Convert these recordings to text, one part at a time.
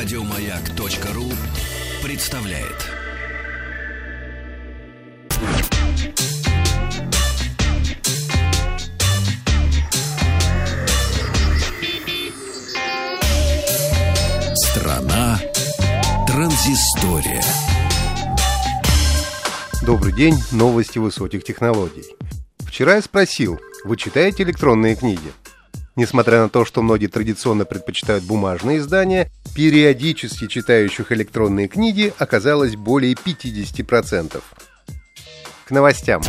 Радиомаяк.ру представляет. Страна транзистория. Добрый день, новости высоких технологий. Вчера я спросил, вы читаете электронные книги? Несмотря на то, что многие традиционно предпочитают бумажные издания, периодически читающих электронные книги оказалось более 50%. К новостям.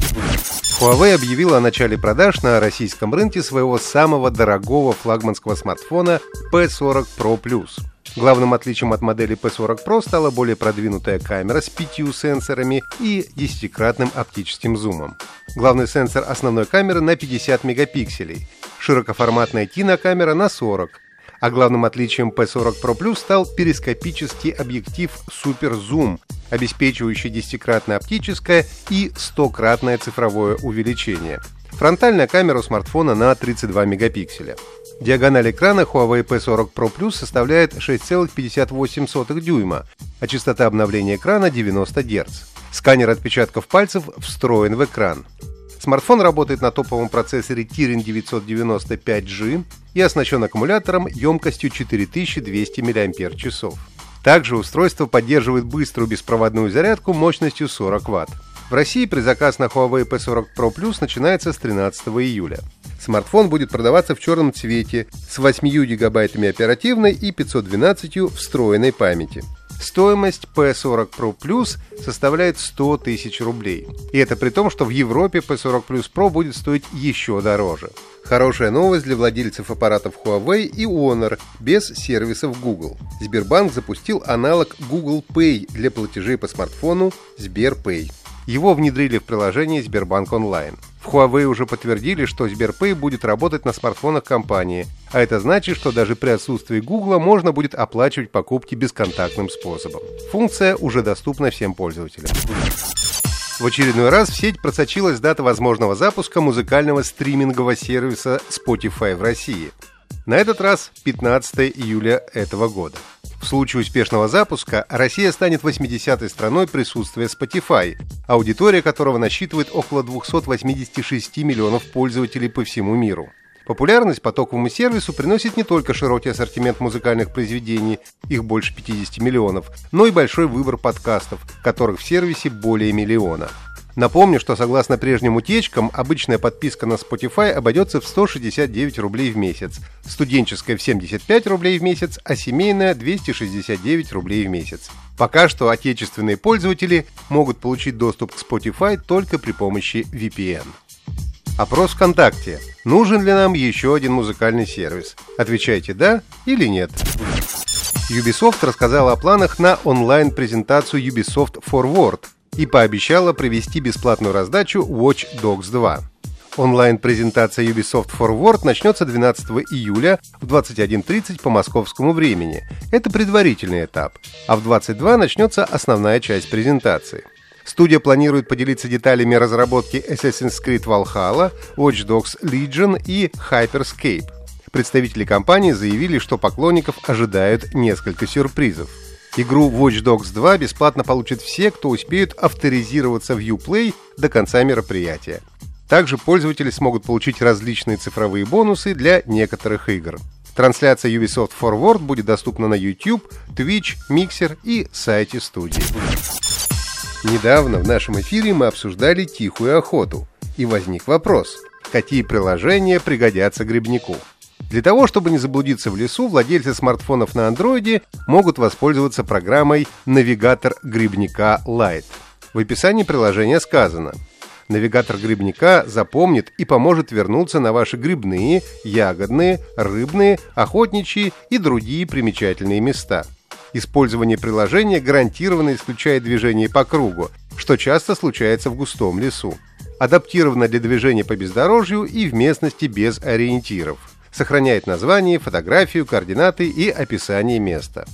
Huawei объявила о начале продаж на российском рынке своего самого дорогого флагманского смартфона P40 Pro Plus. Главным отличием от модели P40 Pro стала более продвинутая камера с пятью сенсорами и десятикратным оптическим зумом. Главный сенсор основной камеры на 50 мегапикселей, широкоформатная кинокамера на 40, а главным отличием P40 Pro Plus стал перископический объектив Super Zoom, обеспечивающий десятикратное оптическое и стократное цифровое увеличение. Фронтальная камера смартфона на 32 мегапикселя. Диагональ экрана Huawei P40 Pro Plus составляет 6,58 дюйма, а частота обновления экрана 90 Гц. Сканер отпечатков пальцев встроен в экран. Смартфон работает на топовом процессоре Kirin 995G и оснащен аккумулятором емкостью 4200 мАч. Также устройство поддерживает быструю беспроводную зарядку мощностью 40 Вт. В России предзаказ на Huawei P40 Pro Plus начинается с 13 июля. Смартфон будет продаваться в черном цвете с 8 гигабайтами оперативной и 512 встроенной памяти. Стоимость P40 Pro Plus составляет 100 тысяч рублей. И это при том, что в Европе P40 Plus Pro будет стоить еще дороже. Хорошая новость для владельцев аппаратов Huawei и Honor без сервисов Google. Сбербанк запустил аналог Google Pay для платежей по смартфону SberPay. Его внедрили в приложение Сбербанк онлайн. Huawei уже подтвердили, что SberPay будет работать на смартфонах компании, а это значит, что даже при отсутствии Google можно будет оплачивать покупки бесконтактным способом. Функция уже доступна всем пользователям. В очередной раз в сеть просочилась дата возможного запуска музыкального стримингового сервиса Spotify в России. На этот раз 15 июля этого года. В случае успешного запуска Россия станет 80-й страной присутствия Spotify, аудитория которого насчитывает около 286 миллионов пользователей по всему миру. Популярность потоковому сервису приносит не только широкий ассортимент музыкальных произведений, их больше 50 миллионов, но и большой выбор подкастов, которых в сервисе более миллиона. Напомню, что согласно прежним утечкам, обычная подписка на Spotify обойдется в 169 рублей в месяц, студенческая в 75 рублей в месяц, а семейная 269 рублей в месяц. Пока что отечественные пользователи могут получить доступ к Spotify только при помощи VPN. Опрос ВКонтакте. Нужен ли нам еще один музыкальный сервис? Отвечайте «да» или «нет». Ubisoft рассказала о планах на онлайн-презентацию Ubisoft Forward – и пообещала провести бесплатную раздачу Watch Dogs 2. Онлайн-презентация Ubisoft Forward начнется 12 июля в 21.30 по московскому времени. Это предварительный этап. А в 22 начнется основная часть презентации. Студия планирует поделиться деталями разработки Assassin's Creed Valhalla, Watch Dogs Legion и Hyperscape. Представители компании заявили, что поклонников ожидают несколько сюрпризов. Игру Watch Dogs 2 бесплатно получат все, кто успеют авторизироваться в Uplay до конца мероприятия. Также пользователи смогут получить различные цифровые бонусы для некоторых игр. Трансляция Ubisoft Forward будет доступна на YouTube, Twitch, Mixer и сайте студии. Недавно в нашем эфире мы обсуждали тихую охоту. И возник вопрос, какие приложения пригодятся грибнику. Для того, чтобы не заблудиться в лесу, владельцы смартфонов на андроиде могут воспользоваться программой «Навигатор грибника Lite». В описании приложения сказано Навигатор грибника запомнит и поможет вернуться на ваши грибные, ягодные, рыбные, охотничьи и другие примечательные места. Использование приложения гарантированно исключает движение по кругу, что часто случается в густом лесу. Адаптировано для движения по бездорожью и в местности без ориентиров сохраняет название, фотографию, координаты и описание места.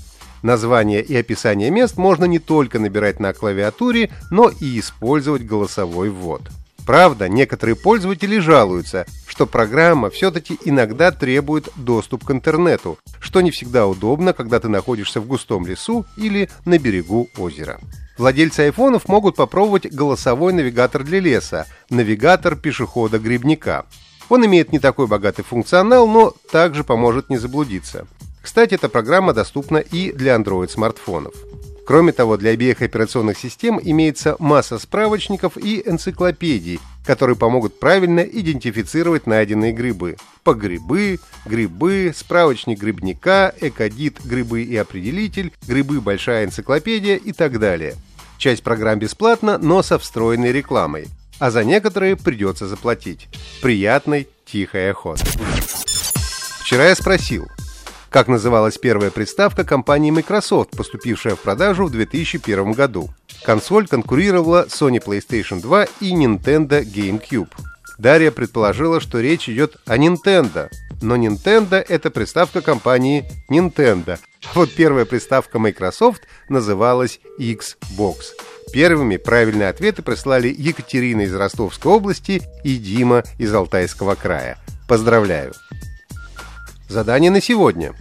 Название и описание мест можно не только набирать на клавиатуре, но и использовать голосовой ввод. Правда, некоторые пользователи жалуются, что программа все-таки иногда требует доступ к интернету, что не всегда удобно, когда ты находишься в густом лесу или на берегу озера. Владельцы айфонов могут попробовать голосовой навигатор для леса, навигатор пешехода-грибника. Он имеет не такой богатый функционал, но также поможет не заблудиться. Кстати, эта программа доступна и для Android-смартфонов. Кроме того, для обеих операционных систем имеется масса справочников и энциклопедий, которые помогут правильно идентифицировать найденные грибы. Погребы, грибы, справочник грибника, экодит грибы и определитель, грибы большая энциклопедия и так далее. Часть программ бесплатна, но со встроенной рекламой, а за некоторые придется заплатить. Приятной, тихой охоты. Вчера я спросил, как называлась первая приставка компании Microsoft, поступившая в продажу в 2001 году. Консоль конкурировала Sony PlayStation 2 и Nintendo GameCube. Дарья предположила, что речь идет о Nintendo, но Nintendo — это приставка компании Nintendo. Вот первая приставка Microsoft называлась Xbox. Первыми правильные ответы прислали Екатерина из Ростовской области и Дима из Алтайского края. Поздравляю! Задание на сегодня.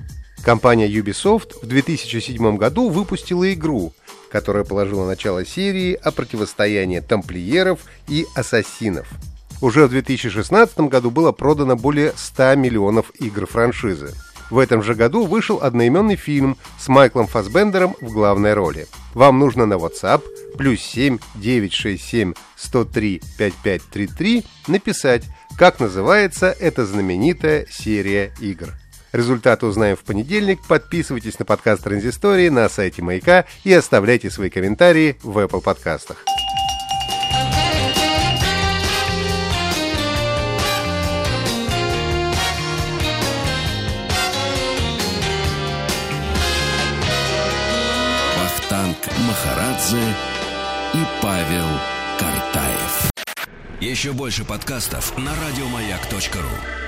Компания Ubisoft в 2007 году выпустила игру, которая положила начало серии о противостоянии тамплиеров и ассасинов. Уже в 2016 году было продано более 100 миллионов игр франшизы. В этом же году вышел одноименный фильм с Майклом Фасбендером в главной роли. Вам нужно на WhatsApp плюс 7 967 103 5533 написать, как называется эта знаменитая серия игр. Результаты узнаем в понедельник. Подписывайтесь на подкаст Транзистории на сайте Маяка и оставляйте свои комментарии в Apple подкастах. Вахтанг Махарадзе и Павел Картаев. Еще больше подкастов на радиомаяк.ру.